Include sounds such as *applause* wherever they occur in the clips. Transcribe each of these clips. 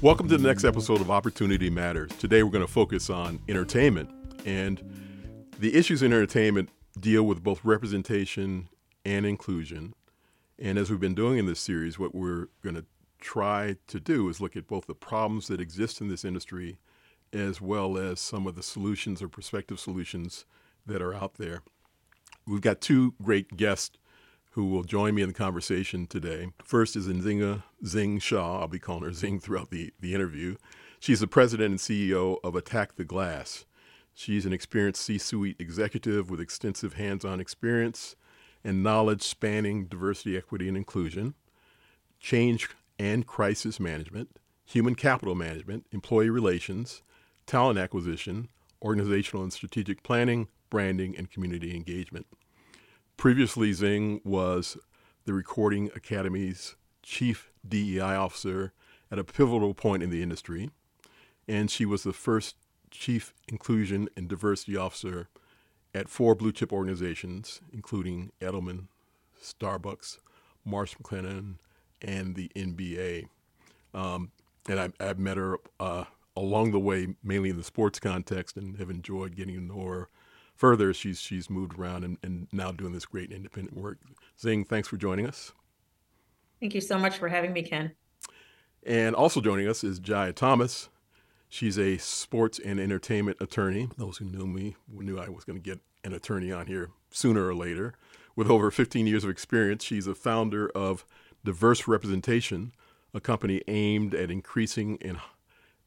Welcome to the next episode of Opportunity Matters. Today we're going to focus on entertainment. And the issues in entertainment deal with both representation and inclusion. And as we've been doing in this series, what we're going to try to do is look at both the problems that exist in this industry as well as some of the solutions or prospective solutions that are out there. We've got two great guests who will join me in the conversation today. First is Nzinga Zing Shaw. I'll be calling her Zing throughout the, the interview. She's the president and CEO of Attack the Glass. She's an experienced C suite executive with extensive hands on experience and knowledge spanning diversity, equity, and inclusion, change and crisis management, human capital management, employee relations, talent acquisition, organizational and strategic planning, branding, and community engagement. Previously, Zing was the Recording Academy's chief DEI officer at a pivotal point in the industry, and she was the first chief inclusion and diversity officer at four blue chip organizations, including Edelman, Starbucks, Marsh McLennan, and the NBA. Um, and I, have met her uh, along the way, mainly in the sports context, and have enjoyed getting to know her further, she's she's moved around and, and now doing this great independent work. Zing, thanks for joining us. Thank you so much for having me, Ken. And also joining us is Jaia Thomas. She's a sports and entertainment attorney. Those who knew me knew I was going to get an attorney on here sooner or later. With over 15 years of experience, she's a founder of Diverse Representation, a company aimed at increasing and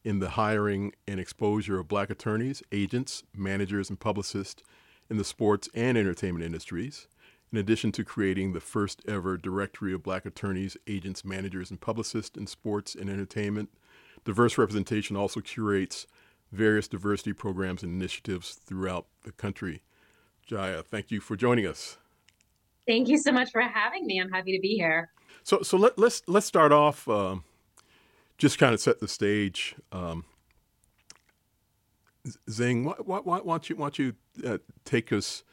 in the hiring and exposure of black attorneys, agents, managers, and publicists in the sports and entertainment industries, in addition to creating the first ever directory of black attorneys, agents, managers, and publicists in sports and entertainment. Diverse representation also curates various diversity programs and initiatives throughout the country. Jaia, thank you for joining us. Thank you so much for having me. I'm happy to be here. So, so let, us let's, let's start off. Um, just kind of set the stage. Um, Zing, why, why, why, don't you, why don't you uh, take us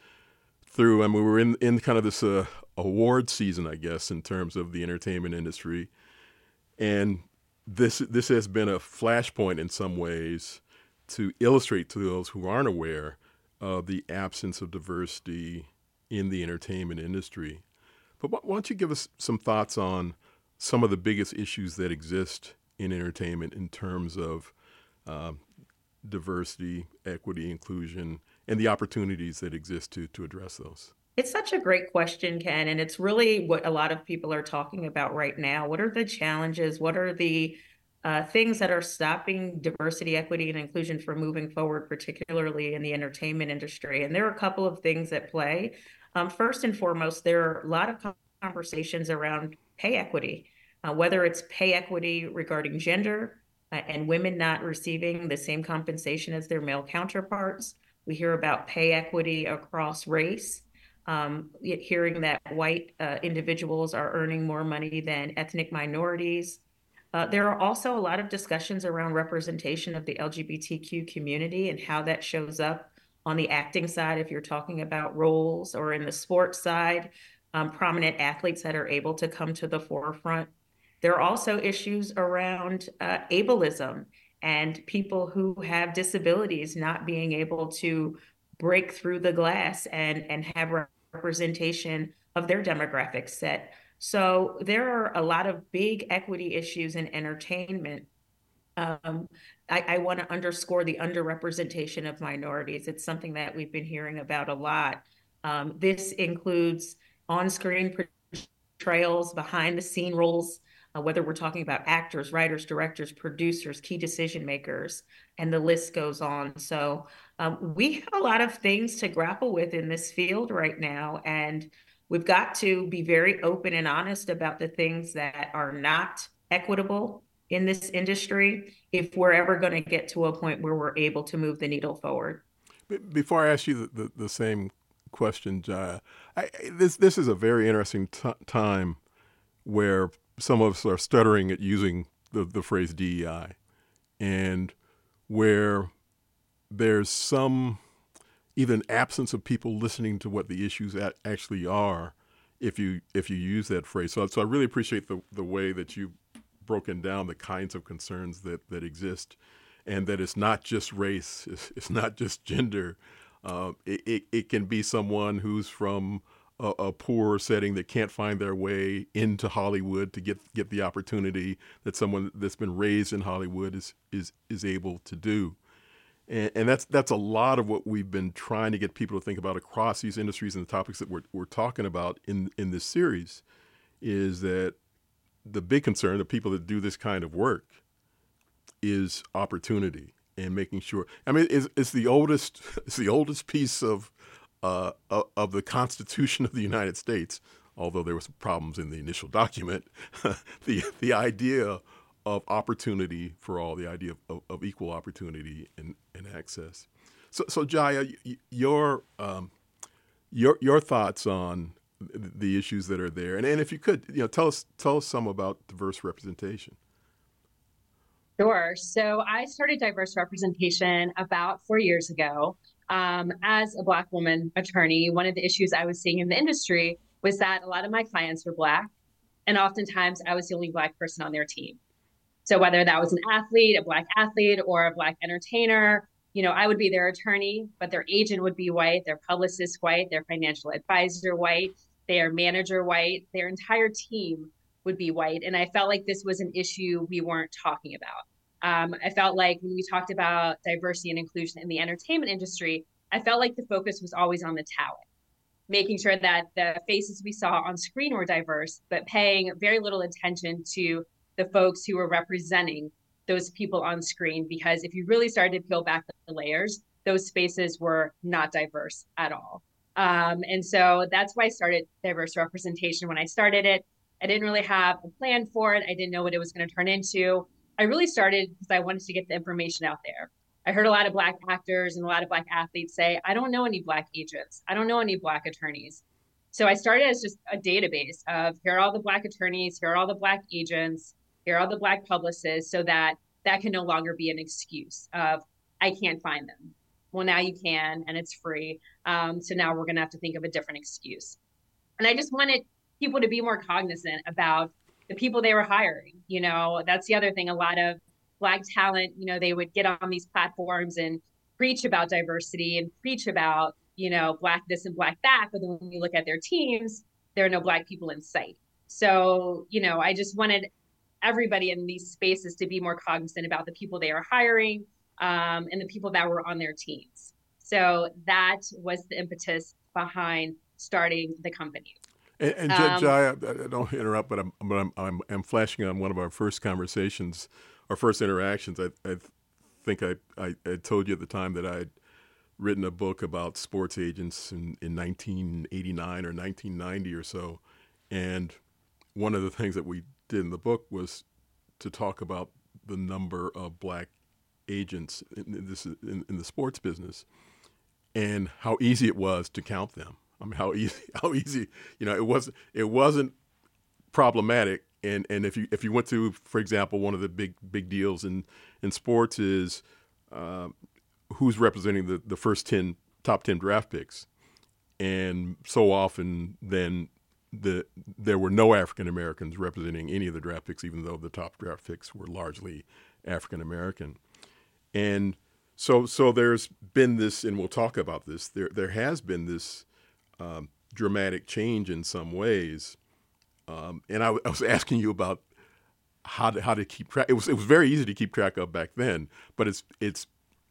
through? I mean, we're in, in kind of this uh, award season, I guess, in terms of the entertainment industry. And this, this has been a flashpoint in some ways to illustrate to those who aren't aware of the absence of diversity in the entertainment industry. But why don't you give us some thoughts on some of the biggest issues that exist in entertainment in terms of uh, diversity, equity, inclusion, and the opportunities that exist to to address those? It's such a great question, Ken, and it's really what a lot of people are talking about right now. What are the challenges? What are the uh, things that are stopping diversity, equity, and inclusion from moving forward, particularly in the entertainment industry? And there are a couple of things at play. Um, first and foremost, there are a lot of conversations around pay equity uh, whether it's pay equity regarding gender uh, and women not receiving the same compensation as their male counterparts. We hear about pay equity across race, um, hearing that white uh, individuals are earning more money than ethnic minorities. Uh, there are also a lot of discussions around representation of the LGBTQ community and how that shows up on the acting side, if you're talking about roles, or in the sports side, um, prominent athletes that are able to come to the forefront there are also issues around uh, ableism and people who have disabilities not being able to break through the glass and, and have representation of their demographic set. So there are a lot of big equity issues in entertainment. Um, I, I want to underscore the underrepresentation of minorities. It's something that we've been hearing about a lot. Um, this includes on screen portrayals, behind the scene roles whether we're talking about actors, writers, directors, producers, key decision makers, and the list goes on. So um, we have a lot of things to grapple with in this field right now. And we've got to be very open and honest about the things that are not equitable in this industry if we're ever going to get to a point where we're able to move the needle forward. Before I ask you the, the, the same question, Jaia, I, this this is a very interesting t- time where some of us are stuttering at using the, the phrase DEI, and where there's some even absence of people listening to what the issues actually are if you if you use that phrase. So, so I really appreciate the, the way that you've broken down the kinds of concerns that, that exist, and that it's not just race, *laughs* it's, it's not just gender. Uh, it, it, it, can be someone who's from a, a poor setting that can't find their way into Hollywood to get get the opportunity that someone that's been raised in Hollywood is is is able to do. And, and, that's that's a lot of what we've been trying to get people to think about across these industries and the topics that we're, we're talking about in in this series is that the big concern of people that do this kind of work is opportunity and making sure. I mean, it's, it's the oldest *laughs* it's the oldest piece of uh, of the Constitution of the United States. Although there were some problems in the initial document, *laughs* the the idea of opportunity for all, the idea of, of, equal opportunity and, and access. So, so Jaia, your um, your your thoughts on the issues that are there, and, and if you could, you know, tell us tell us some about diverse representation. Sure. So I started diverse representation about four years ago. Um, as a Black woman attorney, one of the issues I was seeing in the industry was that a lot of my clients were Black, and oftentimes I was the only Black person on their team. So whether that was an athlete, a black athlete, or a black entertainer, you know, I would be their attorney, but their agent would be white, their publicist white, their financial advisor white, their manager white, their entire team would be white. And I felt like this was an issue we weren't talking about. Um, I felt like when we talked about diversity and inclusion in the entertainment industry, I felt like the focus was always on the talent, making sure that the faces we saw on screen were diverse, but paying very little attention to the folks who were representing those people on screen because if you really started to peel back the layers, those spaces were not diverse at all. Um, and so that's why I started diverse representation when I started it. I didn't really have a plan for it. I didn't know what it was going to turn into. I really started because I wanted to get the information out there. I heard a lot of Black actors and a lot of Black athletes say, I don't know any Black agents. I don't know any Black attorneys. So I started as just a database of here are all the Black attorneys, here are all the Black agents, here are all the black publicists so that that can no longer be an excuse of i can't find them well now you can and it's free um, so now we're going to have to think of a different excuse and i just wanted people to be more cognizant about the people they were hiring you know that's the other thing a lot of black talent you know they would get on these platforms and preach about diversity and preach about you know black this and black that but then when you look at their teams there are no black people in sight so you know i just wanted everybody in these spaces to be more cognizant about the people they are hiring um, and the people that were on their teams. So that was the impetus behind starting the company. And, and um, don't interrupt, but I'm, but I'm, I'm, I'm, flashing on one of our first conversations, our first interactions. I, I think I, I, I told you at the time that I'd written a book about sports agents in, in 1989 or 1990 or so. And one of the things that we did in the book was to talk about the number of black agents in, this in, in the sports business and how easy it was to count them. I mean, how easy, *laughs* how easy, you know, it was. It wasn't problematic. And and if you if you went to, for example, one of the big big deals in in sports is uh, who's representing the the first ten top ten draft picks, and so often then the there were no African Americans representing any of the draft picks, even though the top draft picks were largely African American. And so so there's been this, and we'll talk about this. There there has been this um, dramatic change in some ways. Um, and *laughs* I, was asking you about how to how to keep track. It was it was very easy to keep track of back then, but it's it's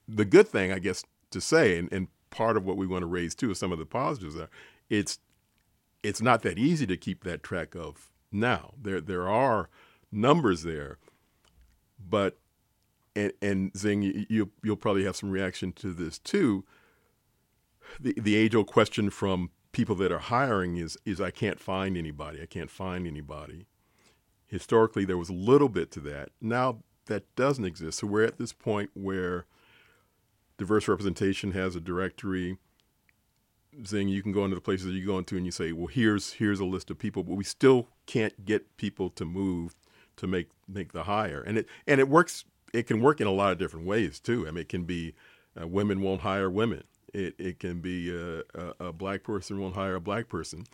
the good thing, I guess, to say, and, and part of what we want to raise too is some of the positives there. It's it's not that easy to keep that track of now. There there are numbers there, but and and Zing, you you'll probably have some reaction to this too. The the age old question from people that are hiring is is I can't find anybody. I can't find anybody. Historically, there was a little bit to that. Now that doesn't exist. So we're at this point where diverse representation has a directory Zing, you can go into the places you go into and you say, well, here's here's a list of people, but we still can't get people to move to make make the hire, and it and it works. It can work in a lot of different ways too. I mean, it can be uh, women won't hire women. It it can be uh, a, a black person won't hire a black person.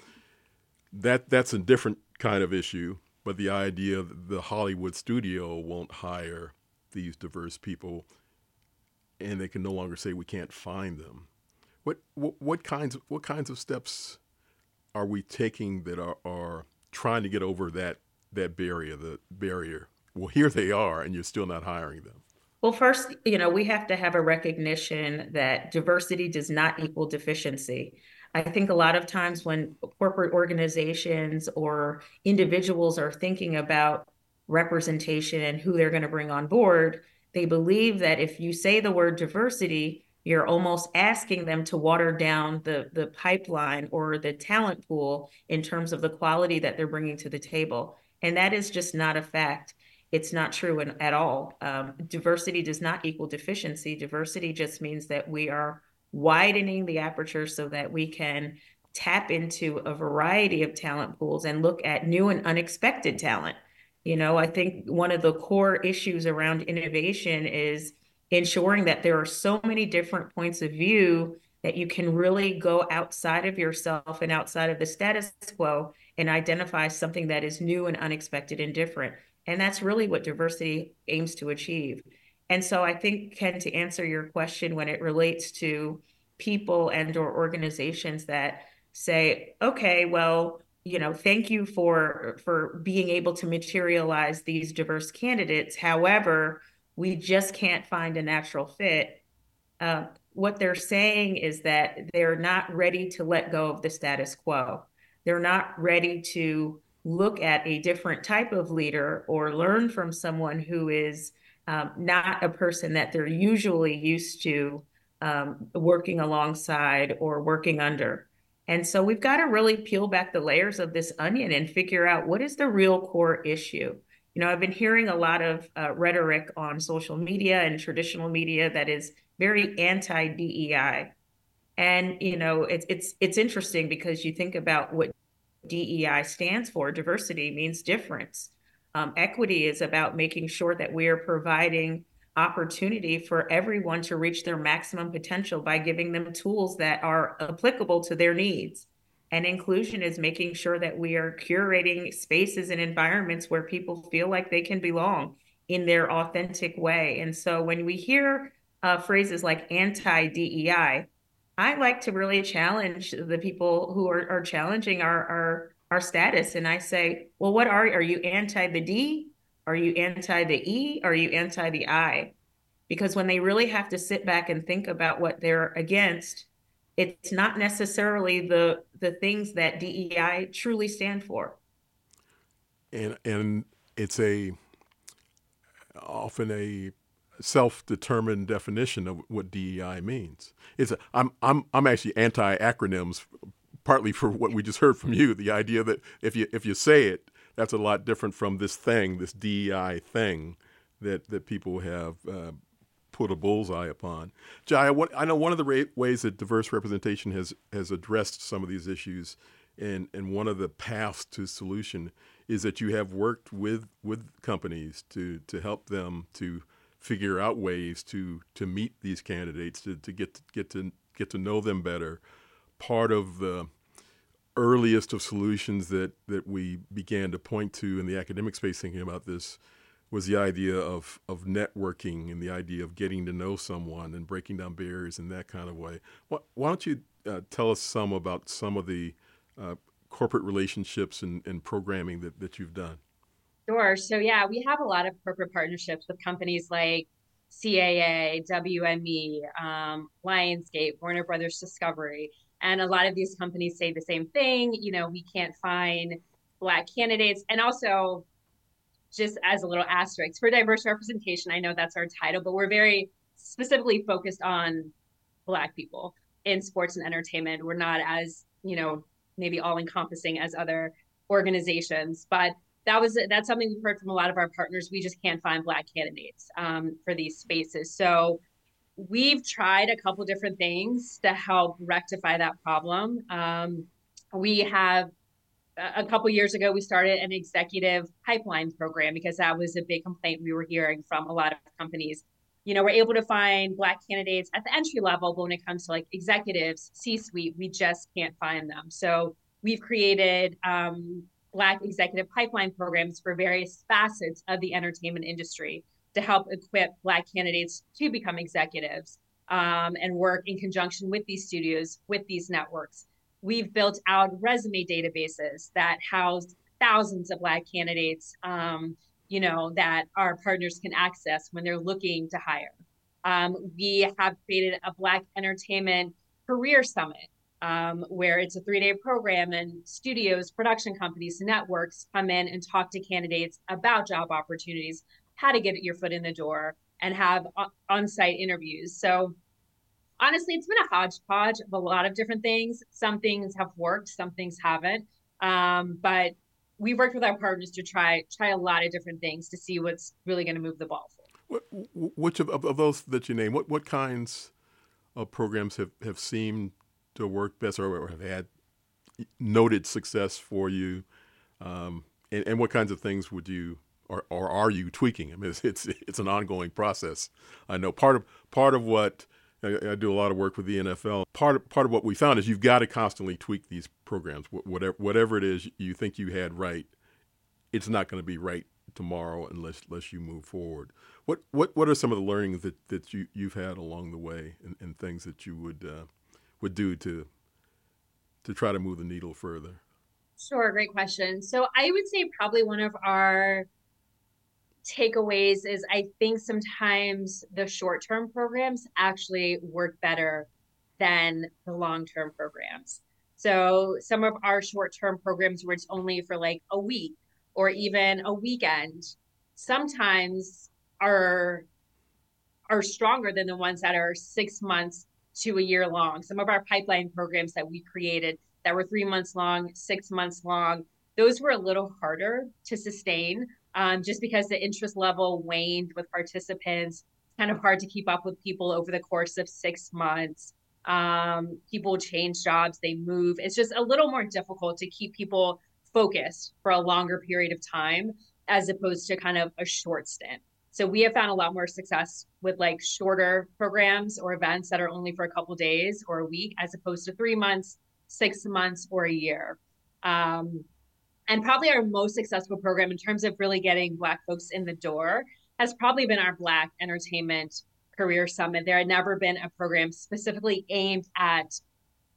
That that's a different kind of issue. but the idea that the Hollywood studio won't hire these diverse people, and they can no longer say we can't find them. What what, what kinds what kinds of steps are we taking that are, are trying to get over that that barrier the barrier? Well, here they are, and you're still not hiring them. Well, first, you know, we have to have a recognition that diversity does not equal deficiency. I think a lot of times when corporate organizations or individuals are thinking about representation and who they're going to bring on board, they believe that if you say the word diversity, you're almost asking them to water down the, the pipeline or the talent pool in terms of the quality that they're bringing to the table. And that is just not a fact. It's not true in, at all. Um, diversity does not equal deficiency. Diversity just means that we are widening the aperture so that we can tap into a variety of talent pools and look at new and unexpected talent. You know, I think one of the core issues around innovation is ensuring that there are so many different points of view that you can really go outside of yourself and outside of the status quo and identify something that is new and unexpected and different. And that's really what diversity aims to achieve. And so I think, Ken, to answer your question when it relates to people and or organizations that say, okay, well, you know, thank you for for being able to materialize these diverse candidates. However, we just can't find a natural fit. Uh, what they're saying is that they're not ready to let go of the status quo. They're not ready to look at a different type of leader or learn from someone who is um, not a person that they're usually used to um, working alongside or working under. And so we've got to really peel back the layers of this onion and figure out what is the real core issue. You know, I've been hearing a lot of uh, rhetoric on social media and traditional media that is very anti DEI. And you know, it's it's it's interesting because you think about what DEI stands for. Diversity means difference. Um, equity is about making sure that we are providing opportunity for everyone to reach their maximum potential by giving them tools that are applicable to their needs. And inclusion is making sure that we are curating spaces and environments where people feel like they can belong in their authentic way. And so when we hear uh, phrases like anti DEI, I like to really challenge the people who are, are challenging our, our our status and I say, well, what are are you anti the D? Are you anti the E? Are you anti the I? Because when they really have to sit back and think about what they're against, it's not necessarily the the things that DEI truly stand for. And and it's a often a self-determined definition of what DEI means. It's a, I'm I'm I'm actually anti acronyms partly for what we just heard from you, the idea that if you if you say it, that's a lot different from this thing, this DEI thing that that people have uh, put a bullseye upon. Jaya, what, I know one of the ra- ways that diverse representation has has addressed some of these issues, and and one of the paths to solution is that you have worked with with companies to to help them to figure out ways to to meet these candidates to, to get to, get to get to know them better part of the earliest of solutions that, that we began to point to in the academic space thinking about this was the idea of, of networking and the idea of getting to know someone and breaking down barriers in that kind of way. Why, why don't you uh, tell us some about some of the uh, corporate relationships and, and programming that, that you've done? Sure. So, yeah, we have a lot of corporate partnerships with companies like CAA, WME, um, Lionsgate, Warner Brothers Discovery. And a lot of these companies say the same thing. You know, we can't find Black candidates. And also, just as a little asterisk for diverse representation, I know that's our title, but we're very specifically focused on Black people in sports and entertainment. We're not as, you know, maybe all encompassing as other organizations. But that was that's something we've heard from a lot of our partners. We just can't find Black candidates um, for these spaces. So we've tried a couple different things to help rectify that problem. Um, we have a couple years ago we started an executive pipeline program because that was a big complaint we were hearing from a lot of companies you know we're able to find black candidates at the entry level but when it comes to like executives c suite we just can't find them so we've created um, Black executive pipeline programs for various facets of the entertainment industry to help equip Black candidates to become executives um, and work in conjunction with these studios, with these networks. We've built out resume databases that house thousands of Black candidates, um, you know, that our partners can access when they're looking to hire. Um, we have created a Black Entertainment Career Summit, um, where it's a three day program and studios, production companies, networks come in and talk to candidates about job opportunities, how to get your foot in the door, and have on site interviews. So, honestly, it's been a hodgepodge of a lot of different things. Some things have worked, some things haven't. Um, but we've worked with our partners to try try a lot of different things to see what's really going to move the ball forward. which of, of, those that you name, what, what kinds of programs have, have seemed to work best or have had noted success for you? Um, and, and, what kinds of things would you or, or are you tweaking? I mean, *laughs* it's, it's, it's an ongoing process. I know part of part of what I, I, do a lot of work with the NFL. Part of, part of what we found is you've got to constantly tweak these programs. Whatever whatever it is you think you had right, it's not going to be right tomorrow unless unless you move forward. What what what are some of the learnings that, that you you've had along the way and, and things that you would uh, would do to to try to move the needle further? Sure, great question. So I would say probably one of our takeaways is I think sometimes the short term programs actually work better than the long term programs. So some of our short term programs where it's only for like a week or even a weekend sometimes are are stronger than the ones that are six months to a year long. Some of our pipeline programs that we created that were three months long, six months long, those were a little harder to sustain um, just because the interest level waned with participants. It's kind of hard to keep up with people over the course of six months. Um, people change jobs, they move. It's just a little more difficult to keep people focused for a longer period of time as opposed to kind of a short stint. So we have found a lot more success with like shorter programs or events that are only for a couple days or a week, as opposed to three months, six months, or a year. Um, and probably our most successful program in terms of really getting Black folks in the door has probably been our Black Entertainment Career Summit. There had never been a program specifically aimed at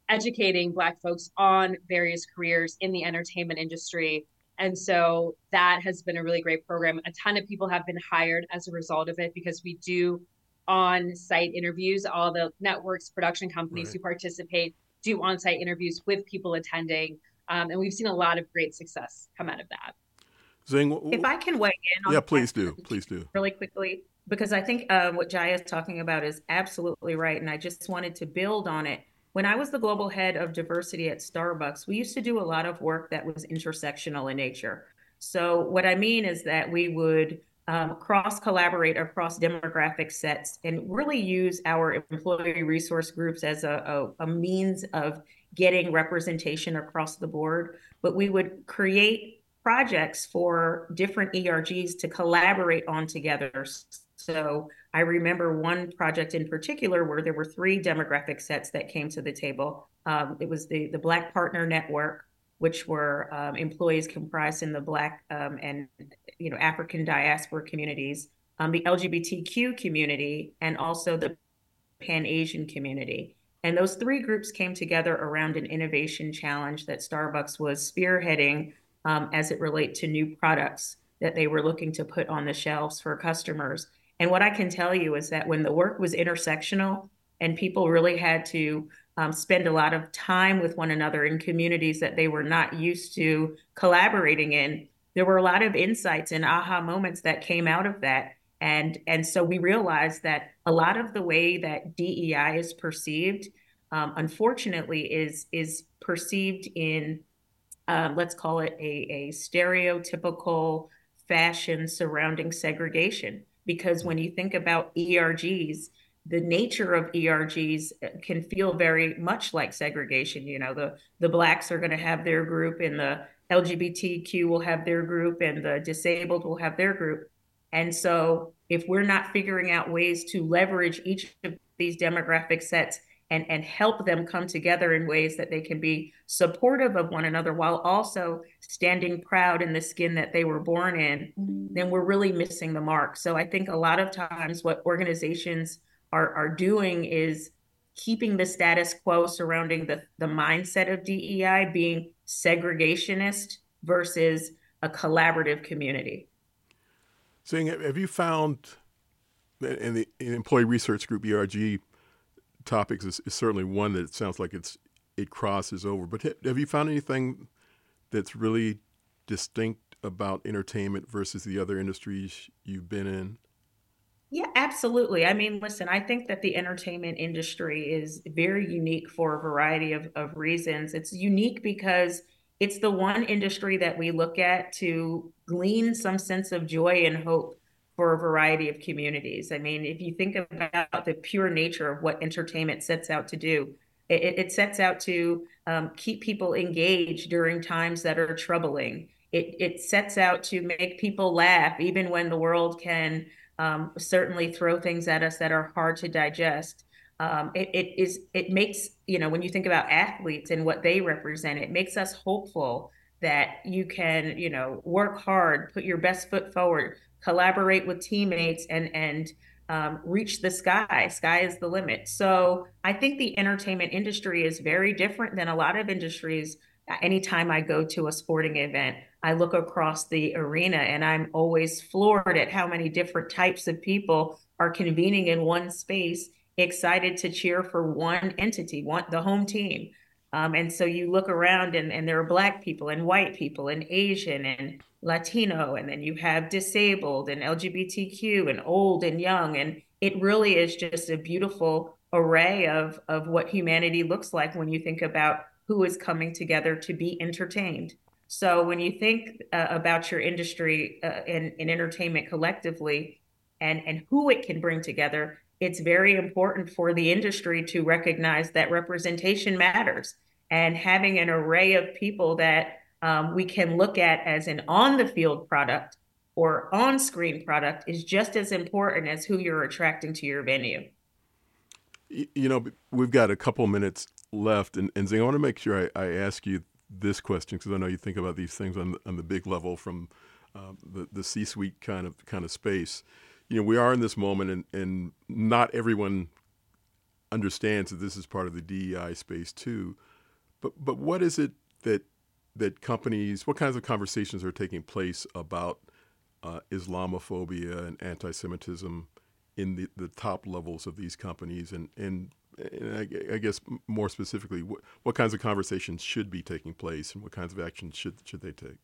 educating Black folks on various careers in the entertainment industry and so that has been a really great program. A ton of people have been hired as a result of it because we do on site interviews. All the networks, production companies right. who participate do on site interviews with people attending. Um, and we've seen a lot of great success come out of that. Zing, if I can weigh in yeah, please do, please do, really quickly, because I think uh, what Jaia is talking about is absolutely right, and I just wanted to build on it when I was the global head of diversity at Starbucks, we used to do a lot of work that was intersectional in nature. So, what I mean is that we would um, cross collaborate across demographic sets and really use our employee resource groups as a, a, a means of getting representation across the board. But we would create projects for different ERGs to collaborate on together. So I remember one project in particular where there were three demographic sets that came to the table. Um, it was the the Black Partner Network, which were um, employees comprised in the Black um, and you know African diaspora communities, um, the LGBTQ community, and also the Pan Asian community. And those three groups came together around an innovation challenge that Starbucks was spearheading um, as it relate to new products that they were looking to put on the shelves for customers. And what I can tell you is that when the work was intersectional and people really had to um, spend a lot of time with one another in communities that they were not used to collaborating in, there were a lot of insights and aha moments that came out of that. And, and so we realized that a lot of the way that DEI is perceived, um, unfortunately, is, is perceived in, um, let's call it a, a stereotypical fashion surrounding segregation because when you think about ERGs, the nature of ERGs uh, can feel very much like segregation. You know, the the blacks are going to have their group, and the LGBTQ will have their group, and the disabled will have their group. And so, if we're not figuring out ways to leverage each of these demographic sets and, and help them come together in ways that they can be supportive of one another while also standing proud in the skin that they were born in, mm-hmm. then we're really missing the mark. So I think a lot of times what organizations are, are doing is keeping the status quo surrounding the, the mindset of DEI being segregationist versus a collaborative community. Zing, have you found in the in employee research group ERG topics is, is, certainly one that sounds like it's it crosses over. But have you found anything that's really distinct about entertainment versus the other industries you've been in? Yeah, absolutely. I mean, listen, I think that the entertainment industry is very unique for a variety of, of reasons. It's unique because it's the one industry that we look at to glean some sense of joy and hope for a variety of communities. I mean, if you think about the pure nature of what entertainment sets out to do, it, it sets out to um, keep people engaged during times that are troubling. It, it sets out to make people laugh, even when the world can um, certainly throw things at us that are hard to digest. Um, it, it is it makes you know when you think about athletes and what they represent, it makes us hopeful that you can you know work hard, put your best foot forward, collaborate with teammates, and and um, reach the sky. Sky is the limit. So I think the entertainment industry is very different than a lot of industries. Anytime I go to a sporting event, I look across the arena and I'm always floored at how many different types of people are convening in one space, excited to cheer for one entity, one the home team. Um, and so you look around and, and there are black people and white people and Asian and Latino, and then you have disabled and LGBTQ and old and young. And it really is just a beautiful array of, of what humanity looks like when you think about who is coming together to be entertained. So when you think uh, about your industry uh, in, in entertainment collectively and, and who it can bring together, it's very important for the industry to recognize that representation matters and having an array of people that um, we can look at as an on the field product or on screen product is just as important as who you're attracting to your venue. You know, we've got a couple minutes left, and, and Zing, I want to make sure I, I ask you this question because I know you think about these things on the, on the big level from uh, the the C-suite kind of kind of space. You know, we are in this moment, and, and not everyone understands that this is part of the DEI space too. But but what is it that that companies, what kinds of conversations are taking place about uh, Islamophobia and anti-Semitism in the, the top levels of these companies, and and and I, I, guess more specifically, what, what kinds of conversations should be taking place, and what kinds of actions should should they take?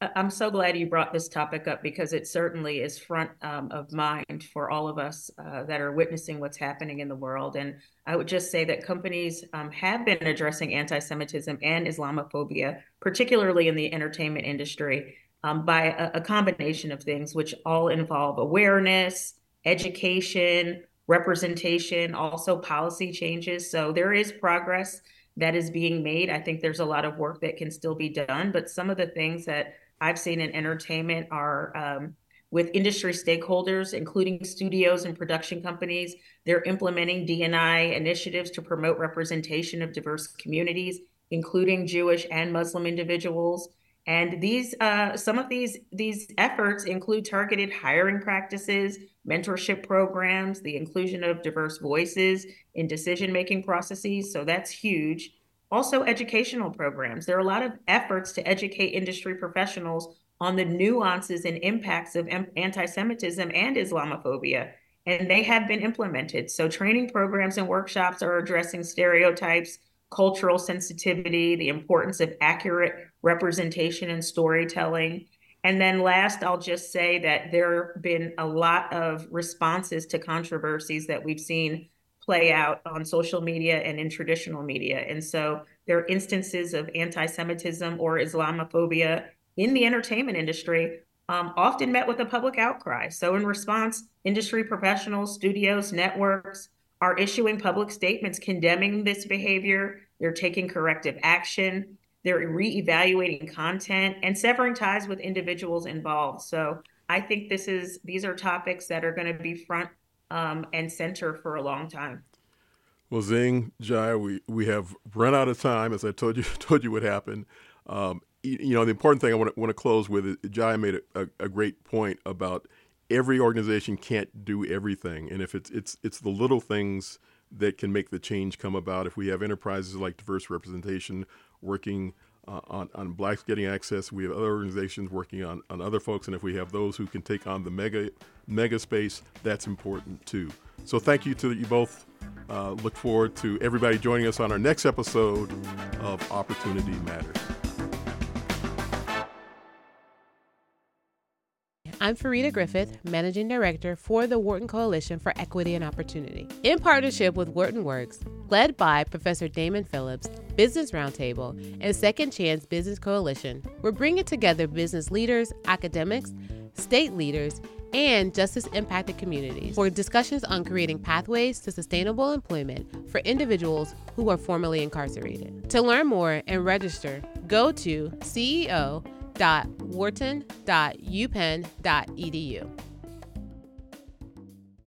I'm so glad you brought this topic up because it certainly is front um, of mind for all of us uh, that are witnessing what's happening in the world. And I would just say that companies um, have been addressing anti-Semitism and Islamophobia, particularly in the entertainment industry, um, by a, a combination of things, which all involve awareness, education, representation, also policy changes. So there is progress that is being made. I think there's a lot of work that can still be done, but some of the things that I've seen in entertainment are um, with industry stakeholders, including studios and production companies. They're implementing DNI initiatives to promote representation of diverse communities, including Jewish and Muslim individuals. And these, uh, some of these these efforts include targeted hiring practices, mentorship programs, the inclusion of diverse voices in decision making processes. So that's huge. Also, educational programs. There are a lot of efforts to educate industry professionals on the nuances and impacts of anti Semitism and Islamophobia, and they have been implemented. So, training programs and workshops are addressing stereotypes, cultural sensitivity, the importance of accurate representation and storytelling. And then last, I'll just say that there have been a lot of responses to controversies that we've seen play out on social media and in traditional media. And so there are instances of anti Semitism or Islamophobia in the entertainment industry, um, often met with a public outcry. So, in response, industry professionals, studios, networks are issuing public statements condemning this behavior. They're taking corrective action. They're reevaluating content and severing ties with individuals involved. So, I think this is these are topics that are going to be front um, and center for a long time. Well, Zing, Jai, we, we have run out of time, as I told you *laughs* told you what happened. Um, you know, the important thing I want to, want to close with is Jai made a, a, a, great point about every organization can't do everything, and if it's it's it's the little things that can make the change come about. If we have enterprises like diverse representation working uh, on, on blacks getting access, we have other organizations working on, on other folks, and if we have those who can take on the mega mega space, that's important too. So thank you to you both. Uh, look forward to everybody joining us on our next episode of Opportunity Matters. I'm Farida Griffith, Managing Director for the Wharton Coalition for Equity and Opportunity. In partnership with Wharton Works, led by Professor Damon Phillips, Business Roundtable, and Second Chance Business Coalition, we're bringing together business leaders, academics, state leaders, and justice impacted communities for discussions on creating pathways to sustainable employment for individuals who are formerly incarcerated. To learn more and register, go to CEO www.wharton.upenn.edu.